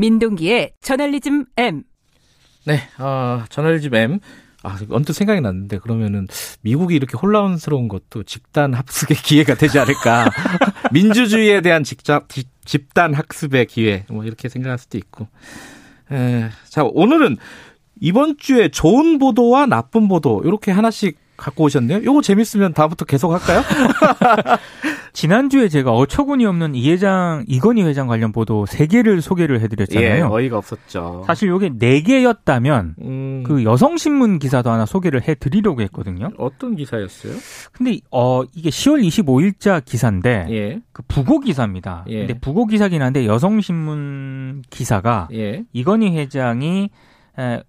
민동기의 저널리즘 M. 네, 어, 저널리즘 M. 아, 언뜻 생각이 났는데 그러면은 미국이 이렇게 혼란스러운 것도 집단 학습의 기회가 되지 않을까. 민주주의에 대한 직접, 집단 학습의 기회 뭐 이렇게 생각할 수도 있고. 에, 자, 오늘은 이번 주에 좋은 보도와 나쁜 보도 이렇게 하나씩 갖고 오셨네요. 요거 재밌으면 다음부터 계속 할까요? 지난주에 제가 어처구니 없는 이 회장, 이건희 회장 관련 보도 3개를 소개를 해드렸잖아요. 예, 어이가 없었죠. 사실 요게 4개였다면, 음... 그 여성신문 기사도 하나 소개를 해드리려고 했거든요. 어떤 기사였어요? 근데, 어, 이게 10월 25일자 기사인데, 예. 그 부고 기사입니다. 예. 근데 부고 기사긴 한데 여성신문 기사가, 예. 이건희 회장이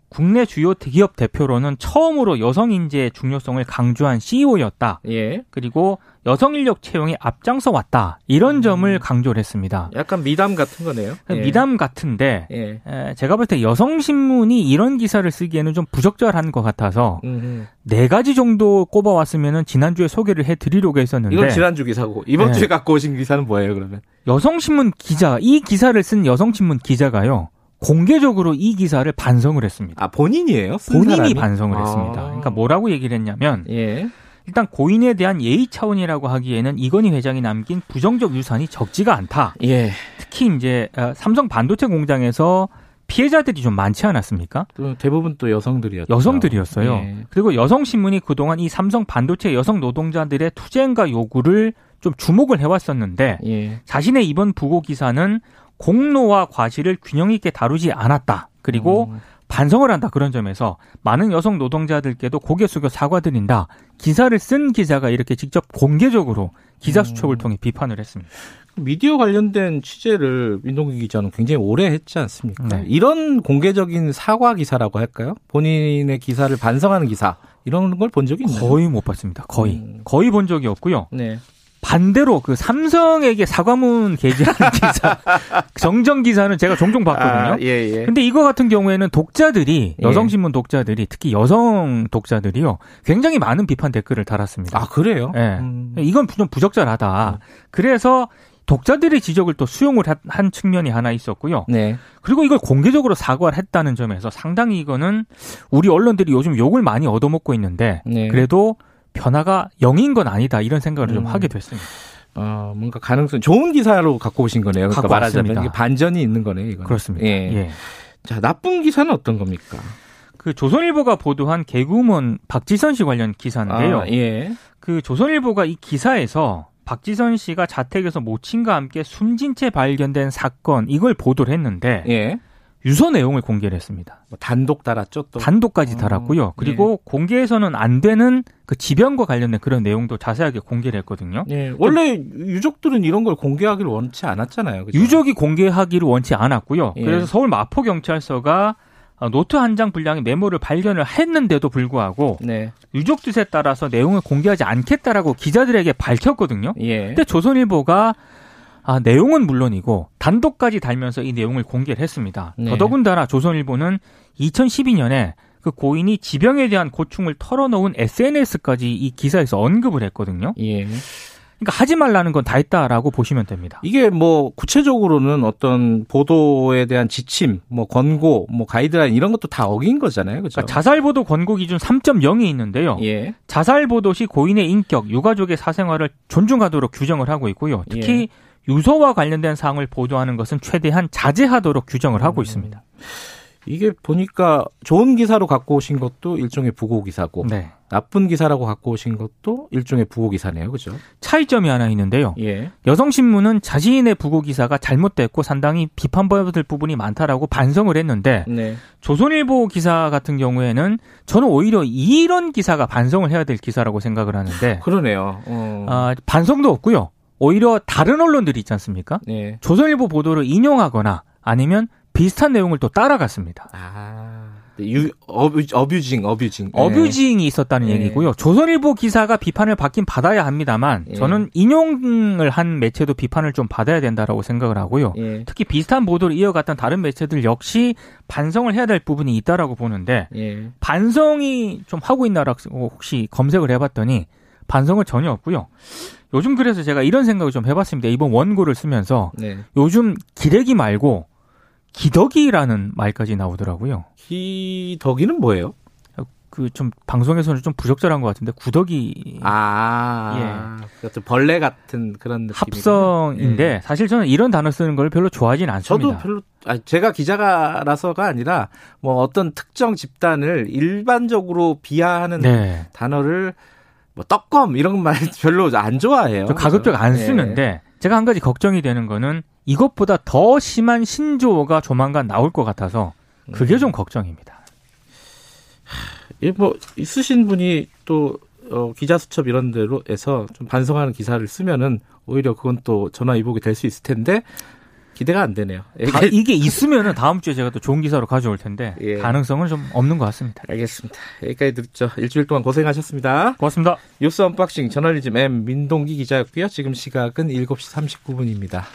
국내 주요 기업 대표로는 처음으로 여성 인재의 중요성을 강조한 CEO였다. 예. 그리고 여성 인력 채용에 앞장서 왔다. 이런 음. 점을 강조를 했습니다. 약간 미담 같은 거네요. 예. 미담 같은데 예. 제가 볼 때 여성 신문이 이런 기사를 쓰기에는 좀 부적절한 것 같아서 음흠. 네 가지 정도 꼽아왔으면은 지난주에 소개를 해드리려고 했었는데 이건 지난주 기사고 이번 예. 주에 갖고 오신 기사는 뭐예요 그러면? 여성 신문 기자 이 기사를 쓴 여성 신문 기자가요. 공개적으로 이 기사를 반성을 했습니다. 아, 본인이에요? 본인이 사람이? 반성을 아. 했습니다. 그러니까 뭐라고 얘기를 했냐면 예. 일단 고인에 대한 예의 차원이라고 하기에는 이건희 회장이 남긴 부정적 유산이 적지가 않다. 예. 특히 이제 어, 삼성 반도체 공장에서 피해자들이 좀 많지 않았습니까? 또 대부분 또 여성들이었죠. 여성들이었어요. 예. 그리고 여성 신문이 그동안 이 삼성 반도체 여성 노동자들의 투쟁과 요구를 좀 주목을 해왔었는데 예. 자신의 이번 부고 기사는 공로와 과실을 균형 있게 다루지 않았다. 그리고 음. 반성을 한다 그런 점에서 많은 여성 노동자들께도 고개 숙여 사과드린다. 기사를 쓴 기자가 이렇게 직접 공개적으로 기자 수첩을 음. 통해 비판을 했습니다. 미디어 관련된 취재를 민동기 기자는 굉장히 오래 했지 않습니까? 네. 이런 공개적인 사과 기사라고 할까요? 본인의 기사를 반성하는 기사 이런 걸 본 적이 있나요? 거의 못 봤습니다. 거의 음. 거의 본 적이 없고요. 네. 반대로 그 삼성에게 사과문 게재하는 기사, 정정 기사는 제가 종종 봤거든요. 아, 예, 예. 근데 이거 같은 경우에는 독자들이 예. 여성신문 독자들이 특히 여성 독자들이요 굉장히 많은 비판 댓글을 달았습니다. 아 그래요? 예. 음. 이건 좀 부적절하다. 음. 그래서 독자들의 지적을 또 수용을 한 측면이 하나 있었고요. 네. 그리고 이걸 공개적으로 사과를 했다는 점에서 상당히 이거는 우리 언론들이 요즘 욕을 많이 얻어먹고 있는데 네. 그래도 변화가 0인 건 아니다 이런 생각을 음. 좀 하게 됐습니다. 어, 뭔가 가능성 좋은 기사로 갖고 오신 거네요. 그러니까 말하자면 이게 반전이 있는 거네요. 이거 그렇습니다. 예. 예. 자 나쁜 기사는 어떤 겁니까? 그 조선일보가 보도한 개구먼 박지선 씨 관련 기사인데요. 아, 예. 그 조선일보가 이 기사에서 박지선 씨가 자택에서 모친과 함께 숨진 채 발견된 사건 이걸 보도를 했는데 예. 유서 내용을 공개를 했습니다. 뭐 단독 달았죠, 또. 단독까지 어, 달았고요. 그리고 예. 공개해서는 안 되는 그 지병과 관련된 그런 내용도 자세하게 공개를 했거든요. 예. 원래 유족들은 이런 걸 공개하기를 원치 않았잖아요. 그죠? 유족이 공개하기를 원치 않았고요. 예. 그래서 서울 마포 경찰서가 노트 한 장 분량의 메모를 발견을 했는데도 불구하고 네. 유족 뜻에 따라서 내용을 공개하지 않겠다라고 기자들에게 밝혔거든요. 예. 근데 조선일보가 아, 내용은 물론이고 단독까지 달면서 이 내용을 공개를 했습니다. 네. 더더군다나 조선일보는 2012년에 그 고인이 지병에 대한 고충을 털어놓은 SNS까지 이 기사에서 언급을 했거든요. 예. 그러니까 하지 말라는 건 다 했다라고 보시면 됩니다. 이게 뭐 구체적으로는 어떤 보도에 대한 지침, 뭐 권고, 뭐 가이드라인 이런 것도 다 어긴 거잖아요. 그렇죠? 그러니까 자살 보도 권고 기준 3.0이 있는데요. 예. 자살 보도 시 고인의 인격, 유가족의 사생활을 존중하도록 규정을 하고 있고요. 특히 예. 유서와 관련된 사항을 보도하는 것은 최대한 자제하도록 규정을 하고 음. 있습니다. 이게 보니까 좋은 기사로 갖고 오신 것도 일종의 부고 기사고 네. 나쁜 기사라고 갖고 오신 것도 일종의 부고 기사네요. 그죠? 차이점이 하나 있는데요. 예. 여성신문은 자신의 부고 기사가 잘못됐고 상당히 비판받을 부분이 많다라고 반성을 했는데 네. 조선일보 기사 같은 경우에는 저는 오히려 이런 기사가 반성을 해야 될 기사라고 생각을 하는데 그러네요. 어. 아, 반성도 없고요. 오히려 다른 언론들이 있지 않습니까? 네. 조선일보 보도를 인용하거나 아니면 비슷한 내용을 또 따라갔습니다. 아, 유, 어뷰, 어뷰징, 어뷰징. 네. 어뷰징이 있었다는 네. 얘기고요. 조선일보 기사가 비판을 받긴 받아야 합니다만 네. 저는 인용을 한 매체도 비판을 좀 받아야 된다라고 생각을 하고요. 네. 특히 비슷한 보도를 이어갔던 다른 매체들 역시 반성을 해야 될 부분이 있다라고 보는데 네. 반성이 좀 하고 있나라고 혹시 검색을 해봤더니 반성은 전혀 없고요. 요즘 그래서 제가 이런 생각을 좀 해봤습니다. 이번 원고를 쓰면서 네. 요즘 기레기 말고 기덕이라는 말까지 나오더라고요. 기덕이는 뭐예요? 그 좀 방송에서는 좀 부적절한 것 같은데 구덕이 아 예. 그 벌레 같은 그런 느낌 합성인데 예. 사실 저는 이런 단어 쓰는 걸 별로 좋아하진 않습니다. 저도 별로 아니, 제가 기자라서가 아니라 뭐 어떤 특정 집단을 일반적으로 비하하는 네. 단어를 뭐 떡검 이런 말 별로 안 좋아해요. 가급적 안 예. 쓰는데 예. 제가 한 가지 걱정이 되는 거는 이것보다 더 심한 신조어가 조만간 나올 것 같아서 그게 음. 좀 걱정입니다. 뭐 쓰신 분이 또 어, 기자 수첩 이런 데로 해서 좀 반성하는 기사를 쓰면은 오히려 그건 또 전화 위복이 될 수 있을 텐데 기대가 안 되네요. 다, 이게 있으면은 다음 주에 제가 또 좋은 기사로 가져올 텐데 예. 가능성은 좀 없는 것 같습니다. 알겠습니다. 여기까지 듣죠. 일주일 동안 고생하셨습니다. 고맙습니다. 뉴스 언박싱 저널리즘 M 민동기 기자였고요. 지금 시각은 7시 39분입니다.